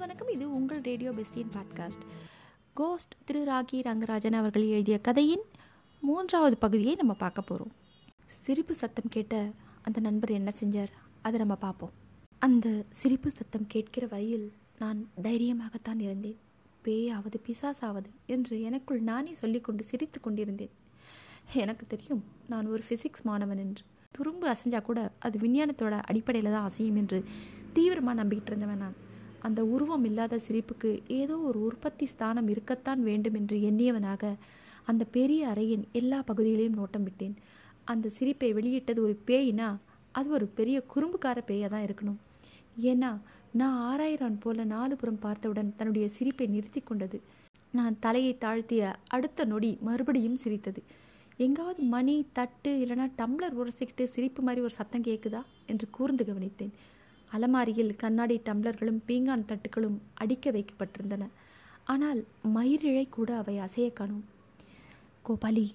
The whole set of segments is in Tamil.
வணக்கம். இது உங்கள் ரேடியோ பெஸ்டின் பாட்காஸ்ட். கோஸ்ட் திரு ராகி ரங்கராஜன் அவர்கள் எழுதிய கதையின் மூன்றாவது பகுதியை நம்ம பார்க்க போகிறோம் சிரிப்பு சத்தம் கேட்ட அந்த நண்பர் என்ன செஞ்சார்? அதை நம்ம பார்ப்போம். அந்த சிரிப்பு சத்தம் கேட்கிற வழியில் நான் தைரியமாகத்தான் இருந்தேன். பேயாவது பிசாசாவது என்று எனக்குள் நானே சொல்லிக்கொண்டு சிரித்து கொண்டிருந்தேன். எனக்கு தெரியும் நான் ஒரு ஃபிசிக்ஸ் மாணவன் என்று. துரும்பு அசைஞ்சா கூட அது விஞ்ஞானத்தோட அடிப்படையில் தான் அசையும் என்று தீவிரமாக நம்பிக்கிட்டு இருந்தவன் நான். அந்த உருவம் இல்லாத சிரிப்புக்கு ஏதோ ஒரு உற்பத்தி ஸ்தானம் இருக்கத்தான் வேண்டும் என்று எண்ணியவனாக அந்த பெரிய அறையின் எல்லா பகுதிகளையும் நோட்டம் விட்டேன். அந்த சிரிப்பை வெளியிட்டது ஒரு பேயினா அது ஒரு பெரிய குறும்புக்கார பேயாக தான் இருக்கணும். ஏன்னா நான் ஆறாயிரம் போல நாலு புறம் பார்த்தவுடன் தன்னுடைய சிரிப்பை நிறுத்தி கொண்டது. நான் தலையை தாழ்த்திய அடுத்த நொடி மறுபடியும் சிரித்தது. எங்காவது மணி தட்டு இல்லைனா டம்ளர் உரசிக்கிட்டு சிரிப்பு மாதிரி ஒரு சத்தம் கேட்குதா என்று கூர்ந்து கவனித்தேன். அலமாரியில் கண்ணாடி டம்ளர்களும் பீங்கான் தட்டுகளும் அடிக்க வைக்கப்பட்டிருந்தன. ஆனால் மயிரிழை கூட அவை அசைய காணும். கோபாலி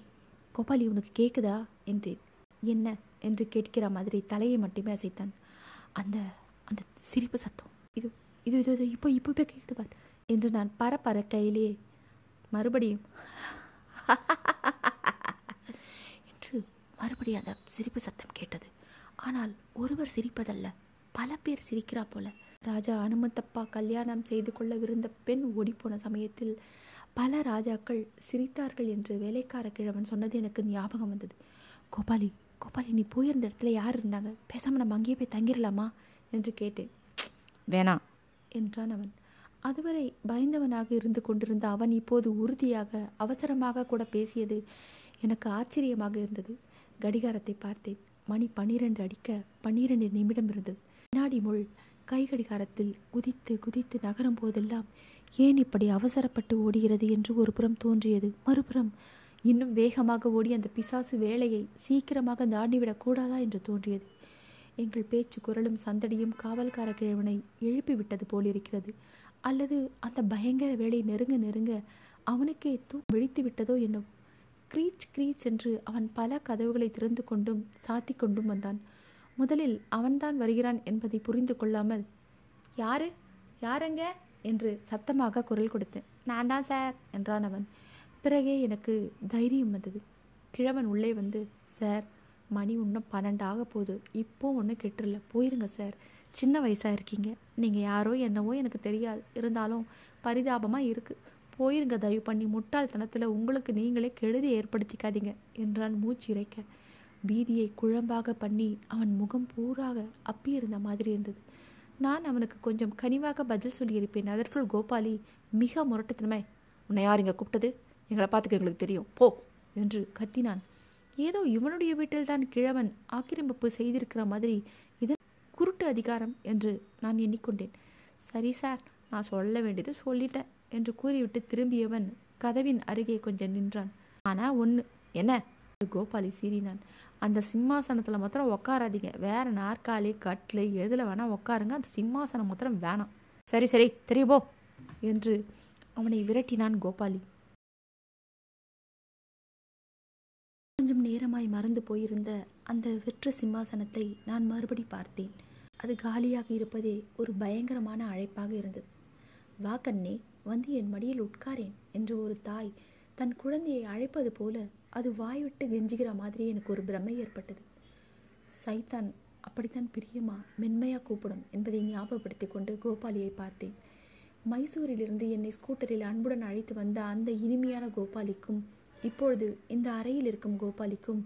கோபாலி உனக்கு கேட்குதா என்றேன். என்ன? என்று கேட்கிற மாதிரி தலையை மட்டுமே அசைத்தான். அந்த அந்த சிரிப்பு சத்தம். இது இது இது இது இப்போ இப்போ இப்போ கேட்குது பார் என்று நான் பரப்பர கையிலேயே மறுபடியும் என்று மறுபடியும் அந்த சிரிப்பு சத்தம் கேட்டது. ஆனால் ஒருவர் சிரிப்பதல்ல. பல பேர் சிரிக்கிறா போல. ராஜா அனுமந்தப்பா கல்யாணம் செய்து கொள்ளவிருந்த பெண் ஓடிப்போன சமயத்தில் பல ராஜாக்கள் சிரித்தார்கள் என்று வேலைக்கார கிழவன் சொன்னது எனக்கு ஞாபகம் வந்தது. கோபாலி கோபாலி நீ போயிருந்த இடத்துல யார் இருந்தாங்க? பேசாமல் நம்ம அங்கேயே போய் தங்கிடலாமா என்று கேட்டேன். வேணாம். என்றான் அவன். அதுவரை பயந்தவனாக இருந்து கொண்டிருந்த அவன் இப்போது உறுதியாக அவசரமாக கூட பேசியது எனக்கு ஆச்சரியமாக இருந்தது. கடிகாரத்தை பார்த்தேன். மணி பன்னிரண்டு அடிக்க பன்னிரண்டு நிமிடம் இருந்தது. வினாடி முள் கைகடிகாரத்தில் குதித்து குதித்து நகரும் போதெல்லாம் ஏன் இப்படி அவசரப்பட்டு ஓடுகிறது என்று ஒரு புறம் தோன்றியது. மறுபுறம் இன்னும் வேகமாக ஓடி அந்த பிசாசு வேலையை சீக்கிரமாக தாண்டிவிடக் கூடாதா என்று தோன்றியது. எங்கள் பேச்சு குரலும் சந்தடியும் காவல்கார கிழவனை எழுப்பிவிட்டது போலிருக்கிறது. அல்லது அந்த பயங்கர வேலை நெருங்க நெருங்க அவனுக்கே தூ விழித்து விட்டதோ என்னவோ. கிரீச் கிரீச் என்று அவன் பல கதவுகளை திறந்து கொண்டும் சாத்தி கொண்டும் வந்தான். முதலில் அவன்தான் வருகிறான் என்பதை புரிந்து கொள்ளாமல் யாரு? யாருங்க? என்று சத்தமாக குரல் கொடுத்தேன் நான் தான் சார் என்றான் அவன். பிறகே எனக்கு தைரியம் வந்தது. கிழவன் உள்ளே வந்து சார் மணி இன்னும் பன்னெண்டு ஆக போகுது. இப்போ ஒன்றும் கெட்டுருல போயிருங்க சார். சின்ன வயசாக இருக்கீங்க. நீங்கள் யாரோ என்னவோ எனக்கு தெரியாது. இருந்தாலும் பரிதாபமாக இருக்குது போயிருங்க தயவு பண்ணி. முட்டாள்தனத்தில் உங்களுக்கு நீங்களே கெடுதி ஏற்படுத்திக்காதீங்க என்றான் மூச்சு இறைக்க. பீதியை குழம்பாக பண்ணி அவன் முகம் பூராக அப்பியிருந்த மாதிரி இருந்தது. நான் அவனுக்கு கொஞ்சம் கனிவாக பதில் சொல்லியிருப்பேன். அதற்குள் கோபாலி மிக முரட்டத்தனமே உன்னை யார் இங்கே கூப்பிட்டது? எங்களை பார்த்துக்க எங்களுக்கு தெரியும். போ! என்று கத்தினான். ஏதோ இவனுடைய வீட்டில்தான் கிழவன் ஆக்கிரமிப்பு செய்திருக்கிற மாதிரி இதன் குருட்டு அதிகாரம் என்று நான் எண்ணிக்கொண்டேன். சரி சார் நான் சொல்ல வேண்டியது சொல்லிட்டேன் என்று கூறிவிட்டு திரும்பியவன் கதவின் அருகே கொஞ்சம் நின்றான். ஆனால் ஒன்று என்ன? கோபாலி சீறினான். அந்த சிம்மாசனத்தில் மாத்திரம் உட்காராதீங்க வேறு நாற்காலி கட்டில் எதில் வேணால் உட்காருங்க அந்த சிம்மாசனம் மாத்திரம் வேணாம். சரி சரி தெரியுபோ என்று அவனை விரட்டினான் கோபாலி. கொஞ்சம் நேரமாய் மறந்து போயிருந்த அந்த வெற்று சிம்மாசனத்தை நான் மறுபடி பார்த்தேன். அது காலியாக இருப்பதே ஒரு பயங்கரமான அழைப்பாக இருந்தது. வா கண்ணே வந்து என் மடியில் உட்காரேன் என்று ஒரு தாய் தன் குழந்தையை அழைப்பது போல அது வாய்விட்டு கெஞ்சுகிற மாதிரி எனக்கு ஒரு பிரமை ஏற்பட்டது. சைத்தான் அப்படித்தான் பிரியமா மென்மையா கூப்பிடும் என்பதை ஞாபகப்படுத்தி கொண்டு கோபாலியை பார்த்தேன். மைசூரிலிருந்து என்னை ஸ்கூட்டரில் அன்புடன் அழைத்து வந்த அந்த இனிமையான கோபாலிக்கும் இப்பொழுது இந்த அறையில் இருக்கும் கோபாலிக்கும்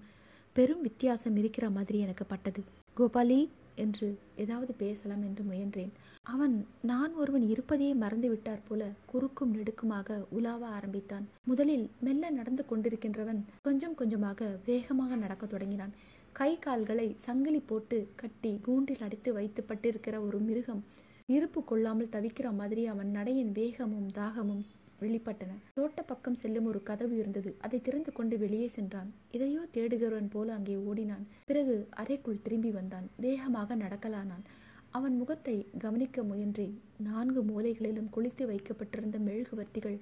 பெரும் வித்தியாசம் இருக்கிற மாதிரி எனக்கு பட்டது. கோபாலி என்று ஏதாவது பேசலாம் என்று முயன்றேன். அவன் நான் ஒருவன் இருப்பதையே மறந்து விட்டார் போல குறுக்கும் நெடுக்குமாக உலாவ ஆரம்பித்தான். முதலில் மெல்ல நடந்து கொண்டிருக்கின்றவன் கொஞ்சம் கொஞ்சமாக வேகமாக நடக்க தொடங்கினான். கை கால்களை சங்கிலி போட்டு கட்டி கூண்டில் அடைத்து வைத்து பட்டிருக்கிற ஒரு மிருகம் இருப்பு கொள்ளாமல் தவிக்கிற மாதிரி அவன் நடையின் வேகமும் தாகமும் வெளிப்பட்டன. தோட்ட பக்கம் செல்லும் ஒரு கதவு இருந்தது. அதை திறந்து கொண்டு வெளியே சென்றான். எதையோ தேடுகிறவன் போல அங்கே ஓடினான். பிறகு அறைக்குள் திரும்பி வந்தான். வேகமாக நடக்கலானான். அவன் முகத்தை கவனிக்க முயன்றேன். நான்கு மூலைகளிலும் குளித்து வைக்கப்பட்டிருந்த மெழுகுவர்த்திகள்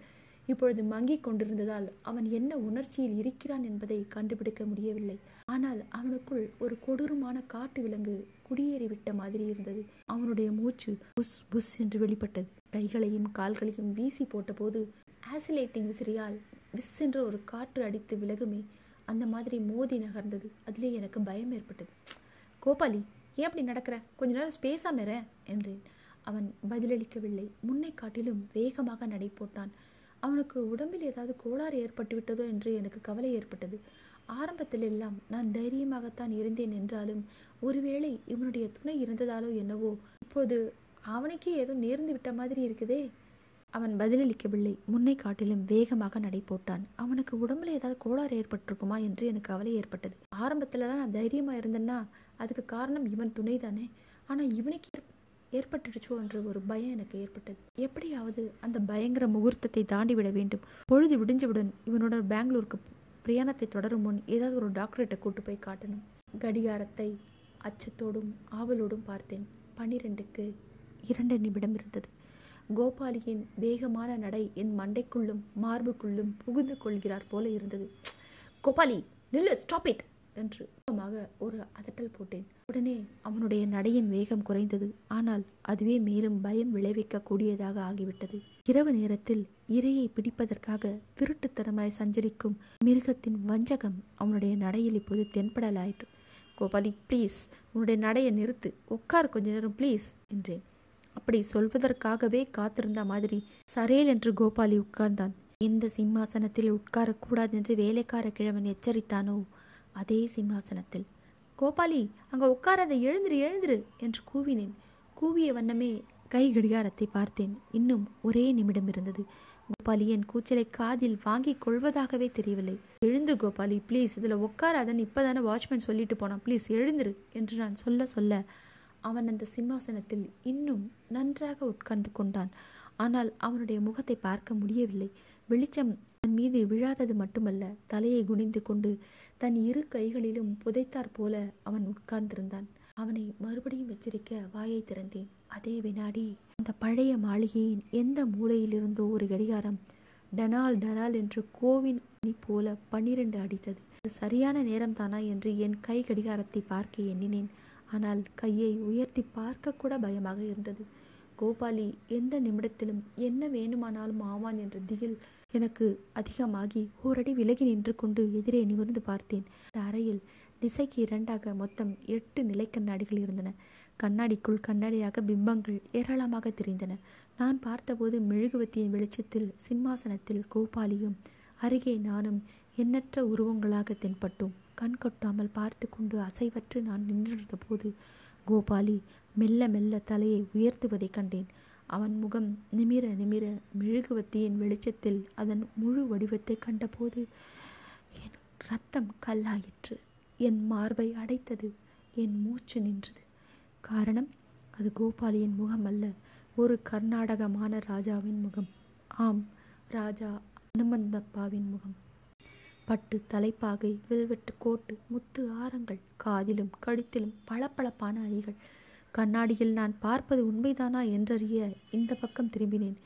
இப்பொழுது மங்கிக் கொண்டிருந்ததால் அவன் என்ன உணர்ச்சியில் இருக்கிறான் என்பதை கண்டுபிடிக்க முடியவில்லை. ஆனால் அவனுக்குள் ஒரு கொடூரமான காட்டு விலங்கு குடியேறிவிட்ட மாதிரி இருந்தது. அவனுடைய மூச்சு புஷ் புஷ் என்று வெளிப்பட்டது. கைகளையும் கால்களையும் வீசி போட்டபோது ஆசிலேட்டிங் விசிறியால் விஸ் ஒரு காற்று அடித்து விலகுமே அந்த மாதிரி மோதி நகர்ந்தது. அதிலே எனக்கு பயம் ஏற்பட்டது. கோபாலி ஏன் அப்படி நடக்கிற? கொஞ்ச நேரம் ஸ்பேஸாக மேற என்றேன். அவன் பதிலளிக்கவில்லை. முன்னை காட்டிலும் வேகமாக நடை போட்டான். அவனுக்கு உடம்பில் ஏதாவது கோளாறு ஏற்பட்டு விட்டதோ என்று எனக்கு கவலை ஏற்பட்டது. ஆரம்பத்தில் எல்லாம் நான் தைரியமாகத்தான் இருந்தேன் என்றாலும் ஒருவேளை இவனுடைய துணை இருந்ததாலோ என்னவோ இப்போது அவனுக்கே ஏதோ நேர்ந்து விட்ட மாதிரி இருக்குதே. அவன் பதிலளிக்கவில்லை. முன்னை காட்டிலும் வேகமாக நடை போட்டான் அவனுக்கு உடம்புல ஏதாவது கோளாறு ஏற்பட்டிருக்குமா என்று எனக்கு கவலை ஏற்பட்டது. ஆரம்பத்திலலாம் நான் தைரியமாக இருந்தேன்னா அதுக்கு காரணம் இவன் துணை தானே ஆனால் இவனுக்கு ஏற்பட்டுடுச்சோ என்ற ஒரு பயம் எனக்கு ஏற்பட்டது. எப்படியாவது அந்த பயங்கர முகூர்த்தத்தை தாண்டி விட வேண்டும். பொழுது விடிஞ்சவுடன் இவனோட பெங்களூருக்கு பிரயாணத்தை தொடரும் முன் ஏதாவது ஒரு டாக்டர்கிட்ட கூட்டு போய் காட்டணும். கடிகாரத்தை அச்சத்தோடும் ஆவலோடும் பார்த்தேன். பன்னிரெண்டுக்கு இரண்டு நிமிடம் இருந்தது. கோபாலியின் வேகமான நடை என் மண்டைக்குள்ளும் மார்புக்குள்ளும் புகுந்து கொள்கிறார் போல இருந்தது. கோபாலி நில்லு ஸ்டாப் இட் என்று ஒரு அதட்டல் போட்டேன். உடனே அவனுடைய நடையின் வேகம் குறைந்தது. ஆனால் அதுவே மேலும் பயம் விளைவிக்க கூடியதாக ஆகிவிட்டது. இரவு நேரத்தில் இரையை பிடிப்பதற்காக திருட்டுத்தனமாய் சஞ்சரிக்கும் மிருகத்தின் வஞ்சகம் அவனுடைய நடையில் இப்போது தென்படலாயிற்று. கோபாலி ப்ளீஸ் உன்னுடைய நடையை நிறுத்து. உட்கார் கொஞ்ச நேரம் ப்ளீஸ் என்றேன். அப்படி சொல்வதற்காகவே காத்திருந்த மாதிரி சரேல் என்று கோபாலி உட்கார்ந்தான். எந்த சிம்மாசனத்தில் உட்காரக்கூடாது என்று வேலைக்கார கிழவன் எச்சரித்தானோ அதே சிம்மாசனத்தில். கோபாலி அங்க உட்காராத எழுந்திரு எழுந்திரு என்று கூவினேன். கூவிய வண்ணமே கை கடிகாரத்தை பார்த்தேன். இன்னும் ஒரே நிமிடம் இருந்தது. கோபாலி என் கூச்சலை காதில் வாங்கிக் கொள்வதாகவே தெரியவில்லை. எழுந்து கோபாலி ப்ளீஸ் இதில் உட்காராதன்னு இப்போதானே வாட்ச்மேன் சொல்லிட்டு போனான். ப்ளீஸ் எழுந்துரு என்று நான் சொல்ல சொல்ல அவன் அந்த சிம்மாசனத்தில் இன்னும் நன்றாக உட்கார்ந்து கொண்டான். ஆனால் அவனுடைய முகத்தை பார்க்க முடியவில்லை. வெளிச்சம் தன் மீது விழாதது மட்டுமல்ல தலையை குனிந்து கொண்டு தன் இரு கைகளிலும் புதைத்தாற் போல அவன் உட்கார்ந்திருந்தான். அவனை மறுபடியும் எச்சரிக்க வாயை திறந்தேன். அதே வினாடி அந்த பழைய மாளிகையின் எந்த மூலையிலிருந்தோ ஒரு கடிகாரம் டனால் டனால் என்று கோவின் மணி போல பன்னிரண்டு அடித்தது. இது சரியான நேரம் தானா என்று என் கை கடிகாரத்தை பார்க்க எண்ணினேன். ஆனால் கையை உயர்த்தி பார்க்க கூட பயமாக இருந்தது. கோபாலி எந்த நிமிடத்திலும் என்ன வேணுமானாலும் ஆவான் என்ற திகில் எனக்கு அதிகமாகி ஓரடி விலகி நின்று கொண்டு எதிரே நிமிர்ந்து பார்த்தேன். இந்த அறையில் திசைக்கு இரண்டாக மொத்தம் எட்டு நிலை கண்ணாடிகள் இருந்தன. கண்ணாடிக்குள் கண்ணாடியாக பிம்பங்கள் ஏராளமாக தெரிந்தன. நான் பார்த்தபோது மெழுகுவத்தியின் வெளிச்சத்தில் சிம்மாசனத்தில் கோபாலியும் அருகே நானும் எண்ணற்ற உருவங்களாக தென்பட்டோம். கண் கொட்டாமல் பார்த்து கொண்டு அசைவற்று நான் நின்றிருந்த போது கோபாலி மெல்ல மெல்ல தலையை உயர்த்துவதைக் கண்டேன். அவன் முகம் நிமிர நிமிர மெழுகுவத்தியின் வெளிச்சத்தில் அதன் முழு வடிவத்தை கண்டபோது என் ரத்தம் கல்லாயிற்று. என் மார்பை அடைத்தது. என் மூச்சு நின்றது. காரணம் அது கோபாலியின் முகம் அல்ல. ஒரு கர்நாடகமான ராஜாவின் முகம். ஆம் ராஜா அனுமந்தப்பாவின் முகம். பட்டு தலைப்பாகை வெல்வெட்டு கோட்டு முத்து ஆரங்கள் காதிலும் கழுத்திலும் பளபளப்பான அணிகள். கண்ணாடியில் நான் பார்ப்பது உண்மைதானா என்றறிய இந்த பக்கம் திரும்பினேன்.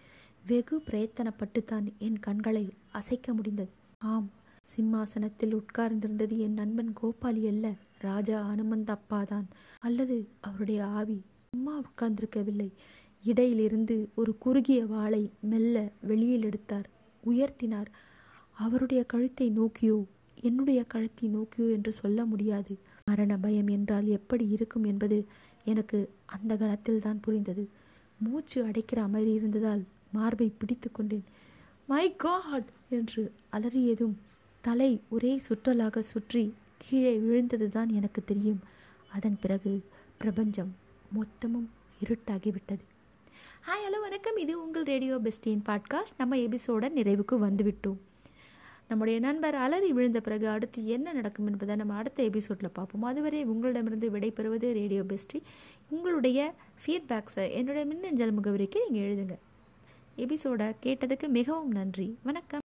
வெகு பிரயத்தனப்பட்டுத்தான் என் கண்களை அசைக்க முடிந்தது. ஆம் சிம்மாசனத்தில் உட்கார்ந்திருந்தது என் நண்பன் கோபாலி அல்ல ராஜா அனுமந்தப்பா தான். அல்லது அவருடைய ஆவி சும்மா உட்கார்ந்திருக்கவில்லை. இடையிலிருந்து ஒரு குறுகிய வாளை மெல்ல வெளியில் எடுத்தார். உயர்த்தினார். அவருடைய கழுத்தை நோக்கியோ என்னுடைய கழுத்தை நோக்கியோ என்று சொல்ல முடியாது. மரண பயம் என்றால் எப்படி இருக்கும் என்பது எனக்கு அந்த கணத்தில் தான் புரிந்தது. மூச்சு அடைக்கிற மாதிரி இருந்ததால் மார்பை பிடித்து கொண்டேன். மை காட் என்று அலறியதும் தலை ஒரே சுற்றலாக சுற்றி கீழே விழுந்தது தான் எனக்கு தெரியும். அதன் பிறகு பிரபஞ்சம் மொத்தமும் இருட்டாகிவிட்டது ஹாய் ஹலோ வணக்கம். இது உங்கள் ரேடியோ பெஸ்டின் பாட்காஸ்ட். நம்ம எபிசோட நிறைவுக்கு வந்துவிட்டோம். நம்முடைய நண்பர் அலறி விழுந்த பிறகு அடுத்து என்ன நடக்கும் என்பதை நம்ம அடுத்த எபிசோடில் பார்ப்போம். அதுவரை உங்களிடமிருந்து விடைபெறுவது ரேடியோ பெஸ்ட்ரி உங்களுடைய ஃபீட்பேக்ஸை என்னுடைய மின்னஞ்சல் முகவரிக்கு நீங்கள் எழுதுங்க. எபிசோடை கேட்டதுக்கு மிகவும் நன்றி. வணக்கம்.